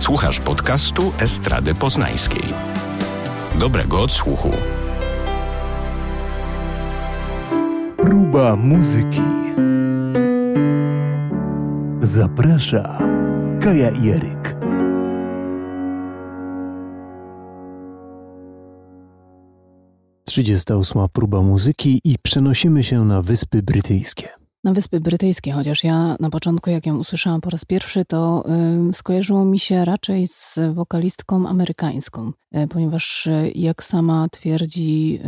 Słuchasz podcastu Estrady Poznańskiej. Dobrego odsłuchu. Próba muzyki. Zaprasza Kaja Jeryk. Trzydziesta ósma próba muzyki i przenosimy się na Wyspy Brytyjskie na Wyspy Brytyjskie, chociaż ja na początku, jak ją usłyszałam po raz pierwszy, to y, skojarzyło mi się raczej z wokalistką amerykańską. E, ponieważ e, jak sama twierdzi,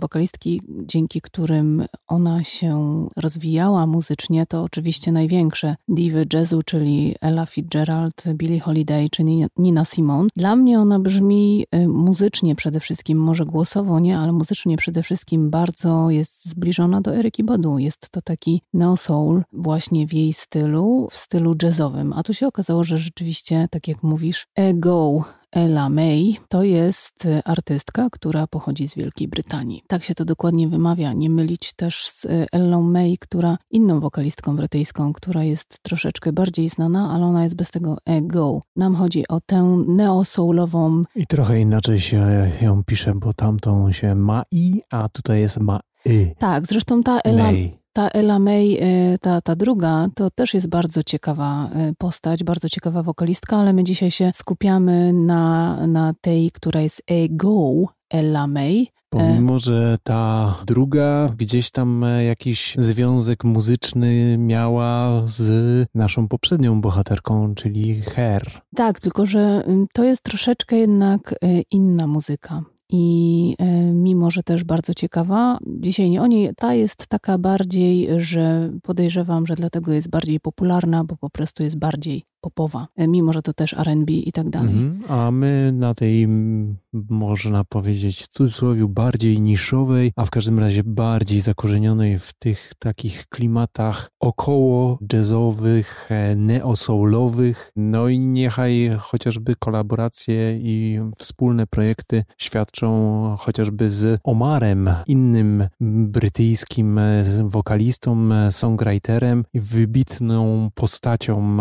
wokalistki, dzięki którym ona się rozwijała muzycznie, to oczywiście największe diwy jazzu, czyli Ella Fitzgerald, Billie Holiday czy Nina Simone. Dla mnie ona brzmi e, muzycznie przede wszystkim, może głosowo nie, ale muzycznie przede wszystkim bardzo jest zbliżona do Eryki Badu. Jest to taki neo-soul właśnie w jej stylu, w stylu jazzowym. A tu się okazało, że rzeczywiście, tak jak mówisz, ego Ella May to jest e, artystka, która pochodzi z Wielkiej Brytanii. Tak się to dokładnie wymawia, nie mylić też z e, Ellą May, która inną wokalistką brytyjską, która jest troszeczkę bardziej znana, ale ona jest bez tego ego. Nam chodzi o tę neo-soulową... I trochę inaczej się ją pisze, bo tamtą się ma i, a tutaj jest ma y. Tak, zresztą ta Ella... May ta Ella May, y, ta, ta druga, to też jest bardzo ciekawa y, postać, bardzo ciekawa wokalistka, ale my dzisiaj się skupiamy na, na tej, która jest Ego, Ella May. Pomimo, że ta druga gdzieś tam e, jakiś związek muzyczny miała z naszą poprzednią bohaterką, czyli Her. Tak, tylko że y, to jest troszeczkę jednak inna muzyka i e, mimo, że też bardzo ciekawa, dzisiaj nie o niej, ta jest taka bardziej, że podejrzewam, że dlatego jest bardziej popularna, bo po prostu jest bardziej popowa, e, mimo że to też RB i tak dalej. Mhm, a my na tej, można powiedzieć, w cudzysłowie, bardziej niszowej, a w każdym razie bardziej zakorzenionej w tych takich klimatach około jazzowych, e, neosoulowych. No i niechaj chociażby kolaboracje i wspólne projekty świadczą chociażby z Omarem, innym brytyjskim e, wokalistą, songwriterem i wybitną postacią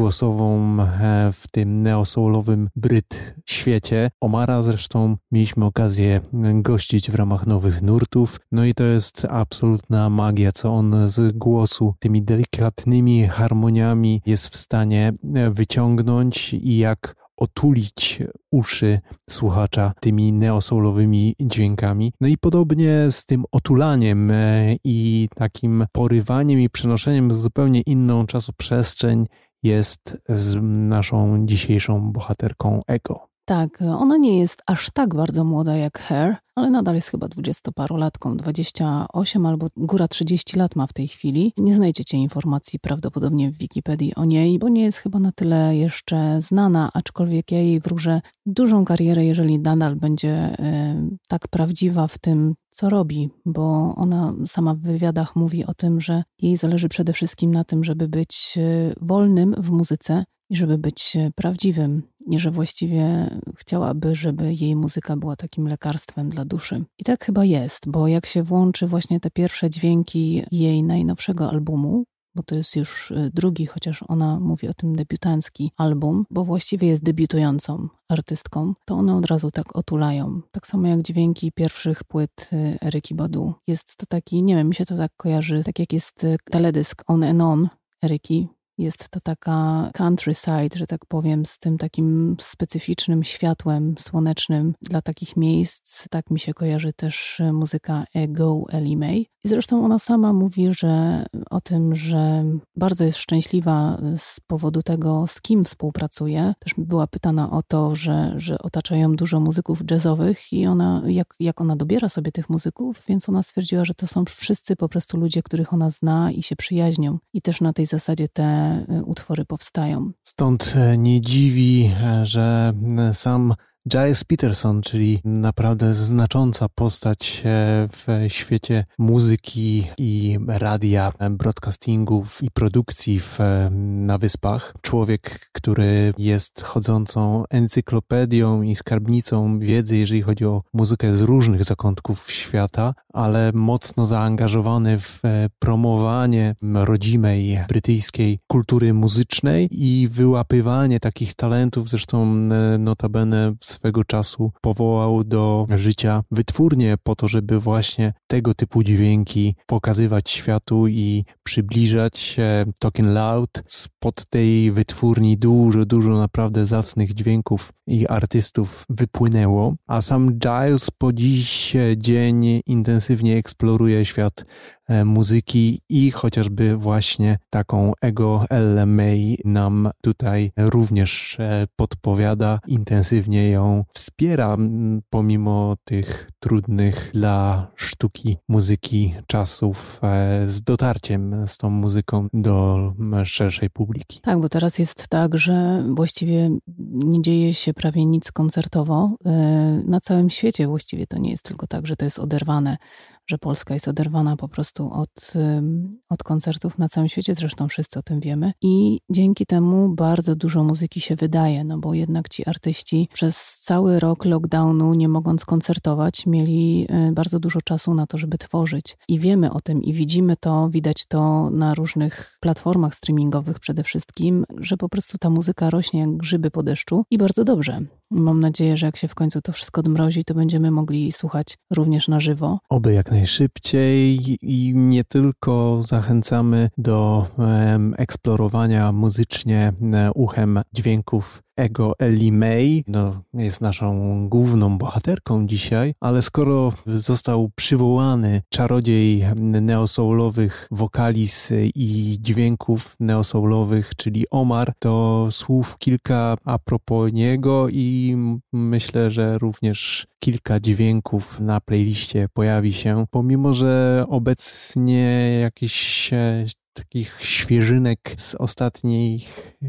głosową e, w tym neosoulowym Bryt świecie. Omara zresztą mieliśmy okazję gościć w ramach Nowych Nurtów. No i to jest absolutna magia, co on z głosu tymi delikatnymi harmoniami jest w stanie e, wyciągnąć i jak otulić uszy słuchacza tymi neosoulowymi dźwiękami. No i podobnie z tym otulaniem e, i takim porywaniem i przenoszeniem w zupełnie inną czasoprzestrzeń jest z naszą dzisiejszą bohaterką Ego. Tak, ona nie jest aż tak bardzo młoda jak Her, ale nadal jest chyba dwudziestoparolatką, 28 albo góra 30 lat ma w tej chwili. Nie znajdziecie informacji prawdopodobnie w Wikipedii o niej, bo nie jest chyba na tyle jeszcze znana, aczkolwiek ja jej wróżę dużą karierę, jeżeli nadal będzie y, tak prawdziwa w tym, co robi, bo ona sama w wywiadach mówi o tym, że jej zależy przede wszystkim na tym, żeby być y, wolnym w muzyce i żeby być e, prawdziwym, i że właściwie chciałaby, żeby jej muzyka była takim lekarstwem dla duszy. I tak chyba jest, bo jak się włączy właśnie te pierwsze dźwięki jej najnowszego albumu, bo to jest już e, drugi, chociaż ona mówi o tym debiutancki album, bo właściwie jest debiutującą artystką, to one od razu tak otulają. Tak samo jak dźwięki pierwszych płyt e, Eryki Badu. Jest to taki, nie wiem, mi się to tak kojarzy, tak jak jest teledysk On and On Eryki, jest to taka countryside, że tak powiem, z tym takim specyficznym światłem słonecznym dla takich miejsc. Tak mi się kojarzy też muzyka Ego Ellie May. I zresztą ona sama mówi, że o tym, że bardzo jest szczęśliwa z powodu tego, z kim współpracuje. Też była pytana o to, że, że otaczają dużo muzyków jazzowych i ona, jak, jak ona dobiera sobie tych muzyków, więc ona stwierdziła, że to są wszyscy po prostu ludzie, których ona zna i się przyjaźnią. I też na tej zasadzie te utwory powstają. Stąd e, nie dziwi, e, że sam Giles Peterson, czyli naprawdę znacząca postać e, w świecie muzyki i radia, broadcastingów i produkcji w, na wyspach. Człowiek, który jest chodzącą encyklopedią i skarbnicą wiedzy, jeżeli chodzi o muzykę z różnych zakątków świata, ale mocno zaangażowany w e, promowanie rodzimej brytyjskiej kultury muzycznej i wyłapywanie takich talentów. Zresztą e, notabene swego czasu powołał do życia wytwórnie po to, żeby właśnie tego typu dźwięki pokazywać światu i przybliżać Talking Loud. Spod tej wytwórni dużo, dużo naprawdę zacnych dźwięków i artystów wypłynęło, a sam Giles po dziś dzień intensywnie eksploruje świat muzyki i chociażby właśnie taką Ego LMA nam tutaj również e, podpowiada, intensywnie ją wspiera pomimo tych trudnych dla sztuki muzyki czasów e, z dotarciem z tą muzyką do szerszej publiki. Tak, bo teraz jest tak, że właściwie nie dzieje się prawie nic koncertowo. Na całym świecie właściwie to nie jest tylko tak, że to jest oderwane że Polska jest oderwana po prostu od, od koncertów na całym świecie, zresztą wszyscy o tym wiemy. I dzięki temu bardzo dużo muzyki się wydaje, no bo jednak ci artyści przez cały rok lockdownu, nie mogąc koncertować, mieli y, bardzo dużo czasu na to, żeby tworzyć. I wiemy o tym i widzimy to, widać to na różnych platformach streamingowych przede wszystkim, że po prostu ta muzyka rośnie jak grzyby po deszczu i bardzo dobrze. Mam nadzieję, że jak się w końcu to wszystko odmrozi, to będziemy mogli słuchać również na żywo. Oby jak najszybciej i nie tylko zachęcamy do eksplorowania muzycznie e, uchem dźwięków Ego Ellie May. No, jest naszą główną bohaterką dzisiaj, ale skoro został przywołany czarodziej neosoulowych wokalis i dźwięków neosoulowych, czyli Omar, to słów kilka a propos niego i myślę, że również kilka dźwięków na playliście pojawi się, pomimo że obecnie jakieś takich świeżynek z ostatniej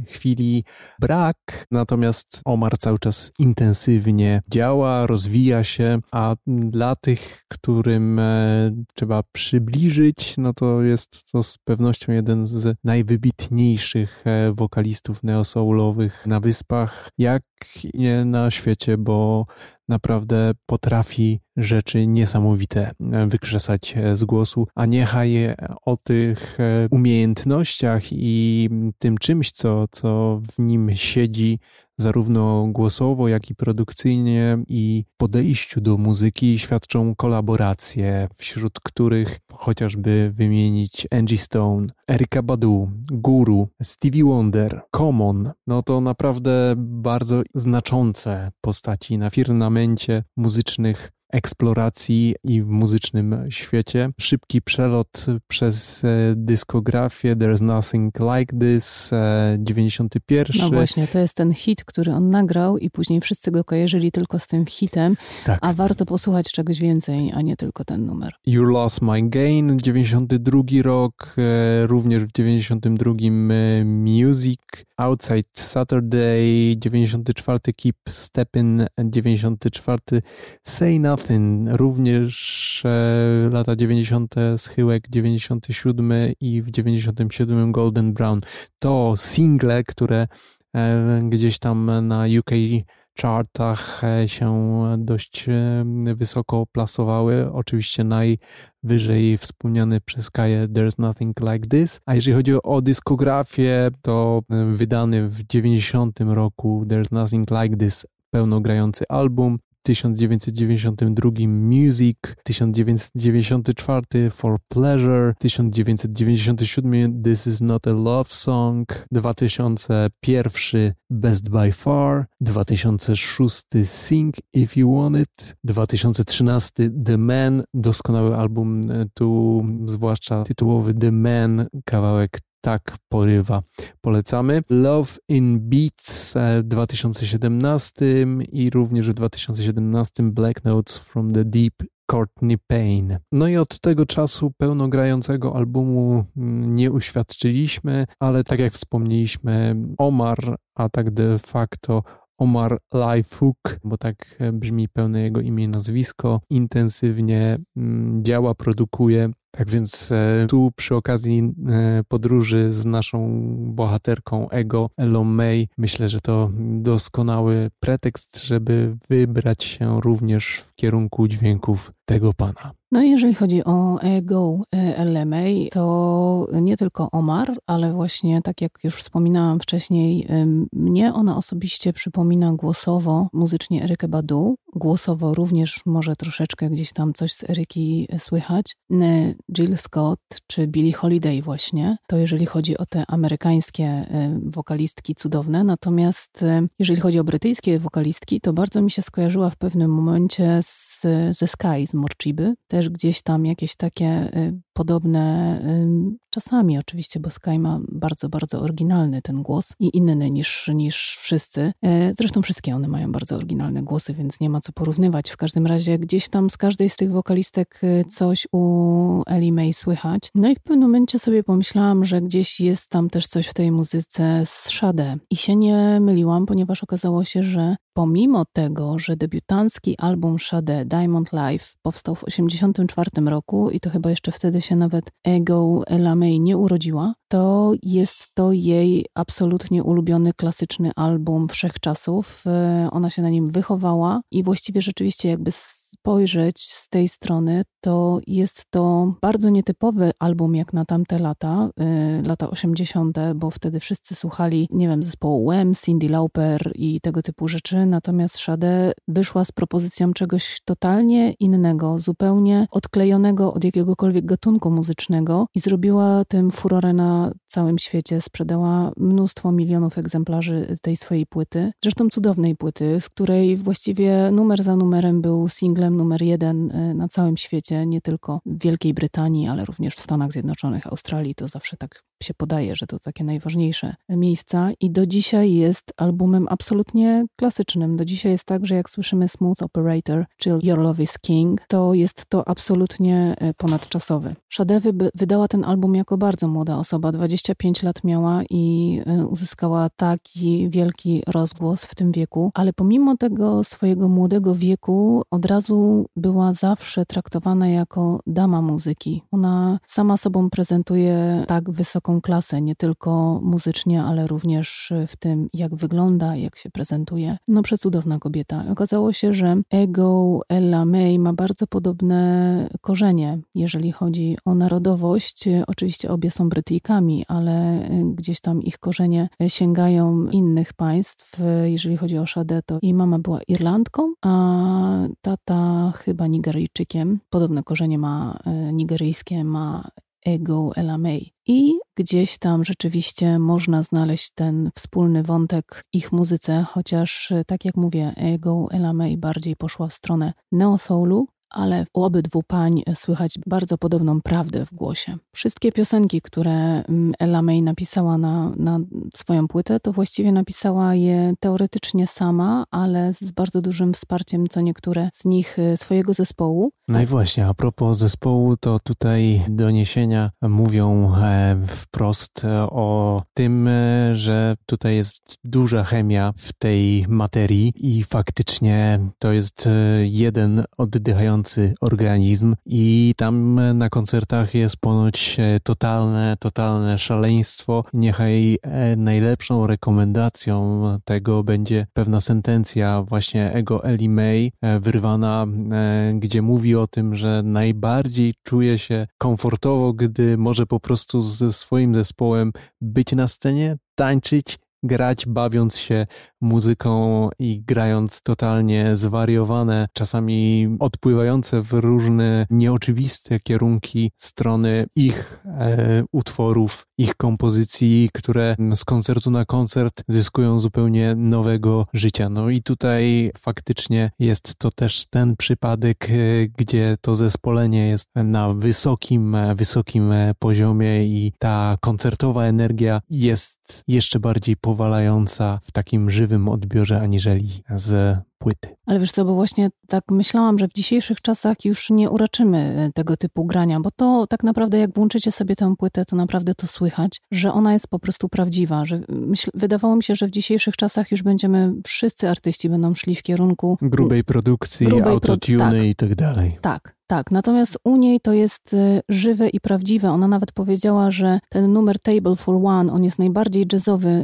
chwili. Brak, natomiast Omar cały czas intensywnie działa, rozwija się, a dla tych, którym e, trzeba przybliżyć, no to jest to z pewnością jeden z najwybitniejszych e, wokalistów neosoulowych na wyspach, jak nie na świecie, bo naprawdę potrafi rzeczy niesamowite e, wykrzesać e, z głosu, a niechaj o tych e, umiejętnościach i tym czymś, co, co w nim siedzi, zarówno głosowo, jak i produkcyjnie i podejściu do muzyki świadczą kolaboracje, wśród których chociażby wymienić Angie Stone, Erika Badu, Guru, Stevie Wonder, Common. No to naprawdę bardzo znaczące postaci na firmamencie muzycznych eksploracji i w muzycznym świecie. Szybki przelot przez e, dyskografię There's Nothing Like This 91. No właśnie, to jest ten hit, który on nagrał i później wszyscy go kojarzyli tylko z tym hitem, tak. a warto posłuchać czegoś więcej, a nie tylko ten numer. You Lost My Gain 92 rok, e, również w 92 e, Music, Outside Saturday 94, Keep Steppin 94, Say Nothing również e, lata 90. schyłek 97 i w 97 Golden Brown. To single, które e, gdzieś tam na UK chartach e, się dość wysoko plasowały. Oczywiście najwyżej wspomniany przez Kaję There's Nothing Like This. A jeżeli chodzi o dyskografię, to wydany w 90 roku There's Nothing Like This pełnogrający album. 1992 Music, 1994 For Pleasure, 1997 This Is Not a Love Song, 2001 Best by Far, 2006 Sing If You Want It, 2013 The Man, doskonały album, e, tu zwłaszcza tytułowy The Man, kawałek tak porywa. Polecamy. Love in Beats w 2017 i również w 2017 Black Notes from the Deep Courtney Payne. No i od tego czasu pełnogrającego albumu mm, nie uświadczyliśmy, ale tak jak wspomnieliśmy, Omar, a tak de facto Omar Lifehook, bo tak brzmi pełne jego imię i nazwisko, intensywnie mm, działa, produkuje tak więc e, tu przy okazji e, podróży z naszą bohaterką Ego, Elon May, myślę, że to doskonały pretekst, żeby wybrać się również w kierunku dźwięków tego pana. No jeżeli chodzi o Ego e, LMA, to nie tylko Omar, ale właśnie tak jak już wspominałam wcześniej, mnie ona osobiście przypomina głosowo muzycznie Erykę Badu. Głosowo również może troszeczkę gdzieś tam coś z Eryki słychać. Jill Scott czy Billie Holiday właśnie, to jeżeli chodzi o te amerykańskie wokalistki cudowne. Natomiast jeżeli chodzi o brytyjskie wokalistki, to bardzo mi się skojarzyła w pewnym momencie z, ze Sky, z Morchiby. Też gdzieś tam jakieś takie y, podobne, y, czasami oczywiście, bo Sky ma bardzo, bardzo oryginalny ten głos i inny niż, niż wszyscy. E, zresztą wszystkie one mają bardzo oryginalne głosy, więc nie ma co porównywać. W każdym razie gdzieś tam z każdej z tych wokalistek y, coś u Ellie May słychać. No i w pewnym momencie sobie pomyślałam, że gdzieś jest tam też coś w tej muzyce z Shade. I się nie myliłam, ponieważ okazało się, że Pomimo tego, że debiutancki album Shade Diamond Life powstał w 1984 roku i to chyba jeszcze wtedy się nawet Ego Elamay nie urodziła, to jest to jej absolutnie ulubiony klasyczny album wszechczasów. E, ona się na nim wychowała i właściwie rzeczywiście jakby spojrzeć z tej strony, to jest to bardzo nietypowy album jak na tamte lata, y, lata 80., bo wtedy wszyscy słuchali, nie wiem, zespołu Wham, Cindy Lauper i tego typu rzeczy, natomiast Sade wyszła z propozycją czegoś totalnie innego, zupełnie odklejonego od jakiegokolwiek gatunku muzycznego i zrobiła tym furorę na całym świecie, sprzedała mnóstwo milionów egzemplarzy tej swojej płyty, zresztą cudownej płyty, z której właściwie numer za numerem był singlem numer jeden y, na całym świecie, nie tylko w Wielkiej Brytanii, ale również w Stanach Zjednoczonych, Australii. To zawsze tak się podaje, że to takie najważniejsze miejsca i do dzisiaj jest albumem absolutnie klasycznym. Do dzisiaj jest tak, że jak słyszymy Smooth Operator czy Your Love is King, to jest to absolutnie e, ponadczasowy. Sade wydała ten album jako bardzo młoda osoba, 25 lat miała i e, uzyskała taki wielki rozgłos w tym wieku, ale pomimo tego swojego młodego wieku od razu była zawsze traktowana jako dama muzyki. Ona sama sobą prezentuje tak wysoką wysoką klasę, nie tylko muzycznie, ale również w tym, jak wygląda, jak się prezentuje. No, przecudowna kobieta. Okazało się, że Ego Ella May ma bardzo podobne korzenie, jeżeli chodzi o narodowość. Oczywiście obie są Brytyjkami, ale gdzieś tam ich korzenie sięgają innych państw. Jeżeli chodzi o Sade, to jej mama była Irlandką, a tata chyba Nigeryjczykiem. Podobne korzenie ma e, nigeryjskie, ma Ego Elamei. I gdzieś tam rzeczywiście można znaleźć ten wspólny wątek w ich muzyce, chociaż tak jak mówię, Ego Elamei bardziej poszła w stronę neo-soulu, ale u obydwu pań słychać bardzo podobną prawdę w głosie. Wszystkie piosenki, które mm, Ella May napisała na, na swoją płytę, to właściwie napisała je teoretycznie sama, ale z bardzo dużym wsparciem co niektóre z nich y, swojego zespołu. No i właśnie, a propos zespołu, to tutaj doniesienia mówią e, wprost e, o tym, e, że tutaj jest duża chemia w tej materii i faktycznie to jest jeden oddychający organizm i tam na koncertach jest ponoć e, totalne, totalne szaleństwo. Niechaj e, najlepszą rekomendacją tego będzie pewna sentencja właśnie Ego Ellie May e, wyrwana, gdzie mówi o tym, że najbardziej czuje się komfortowo, gdy może po prostu ze swoim zespołem być na scenie, tańczyć grać, bawiąc się muzyką i grając totalnie zwariowane, czasami odpływające w różne nieoczywiste kierunki strony ich e, utworów, ich kompozycji, które z koncertu na koncert zyskują zupełnie nowego życia. No i tutaj faktycznie jest to też ten przypadek, e, gdzie to zespolenie jest na wysokim, e, wysokim e, poziomie i ta koncertowa energia jest jeszcze bardziej powalająca w takim żywym odbiorze aniżeli z płyty. Ale wiesz co, bo właśnie tak myślałam, że w dzisiejszych czasach już nie uraczymy e, tego typu grania, bo to tak naprawdę jak włączycie sobie tę płytę, to naprawdę to słychać, że ona jest po prostu prawdziwa, że myśl, wydawało mi się, że w dzisiejszych czasach już będziemy, wszyscy artyści będą szli w kierunku grubej produkcji, grubej autotuny pro... tak, i tak dalej. Tak, tak, natomiast u niej to jest y, żywe i prawdziwe. Ona nawet powiedziała, że ten numer Table for One, on jest najbardziej jazzowy y,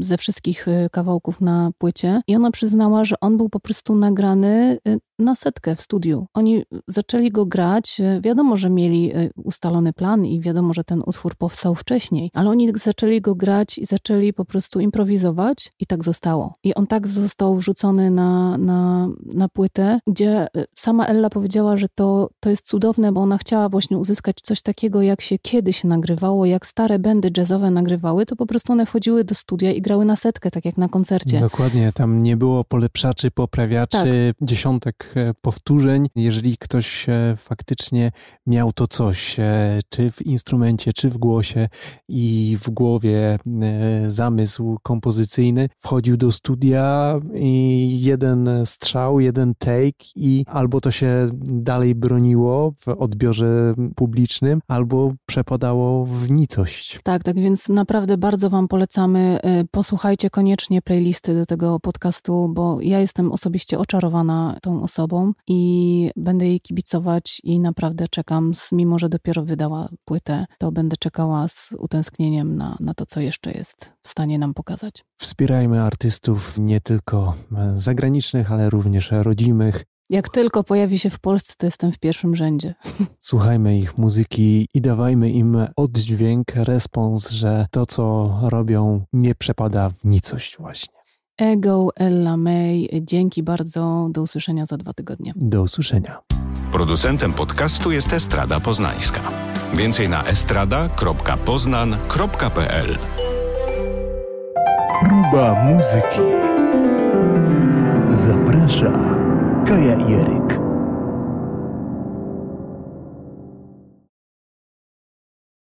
y, ze wszystkich kawałków na płycie. I ona przyznała, że on był po prostu nagrany na setkę w studiu. Oni zaczęli go grać, wiadomo, że mieli ustalony plan i wiadomo, że ten utwór powstał wcześniej, ale oni zaczęli go grać i zaczęli po prostu improwizować i tak zostało. I on tak został wrzucony na, na, na płytę, gdzie sama Ella powiedziała, powiedziała, że to, to jest cudowne, bo ona chciała właśnie uzyskać coś takiego, jak się kiedyś nagrywało, jak stare bendy jazzowe nagrywały, to po prostu one wchodziły do studia i grały na setkę, tak jak na koncercie. Dokładnie, tam nie było polepszaczy, poprawiaczy, tak. dziesiątek e, powtórzeń. Jeżeli ktoś e, faktycznie miał to coś, e, czy w instrumencie, czy w głosie i w głowie zamysł kompozycyjny, wchodził do studia i jeden strzał, jeden take i albo to się dalej broniło w odbiorze publicznym albo przepadało w nicość. Tak, tak więc naprawdę bardzo Wam polecamy. Y, posłuchajcie koniecznie playlisty do tego podcastu, bo ja jestem osobiście oczarowana tą osobą i będę jej kibicować i naprawdę czekam, mimo że dopiero wydała płytę, to będę czekała z utęsknieniem na, na to, co jeszcze jest w stanie nam pokazać. Wspierajmy artystów nie tylko zagranicznych, ale również rodzimych. Jak tylko pojawi się w Polsce, to jestem w pierwszym rzędzie. Słuchajmy ich muzyki i dawajmy im oddźwięk, respons, że to, co robią, nie przepada w nicość właśnie. Ego, Ella May, dzięki bardzo. Do usłyszenia za dwa tygodnie. Do usłyszenia. Producentem podcastu jest Estrada Poznańska. Więcej na estrada.poznan.pl Próba muzyki. Zaprasza Kaja Jeryk.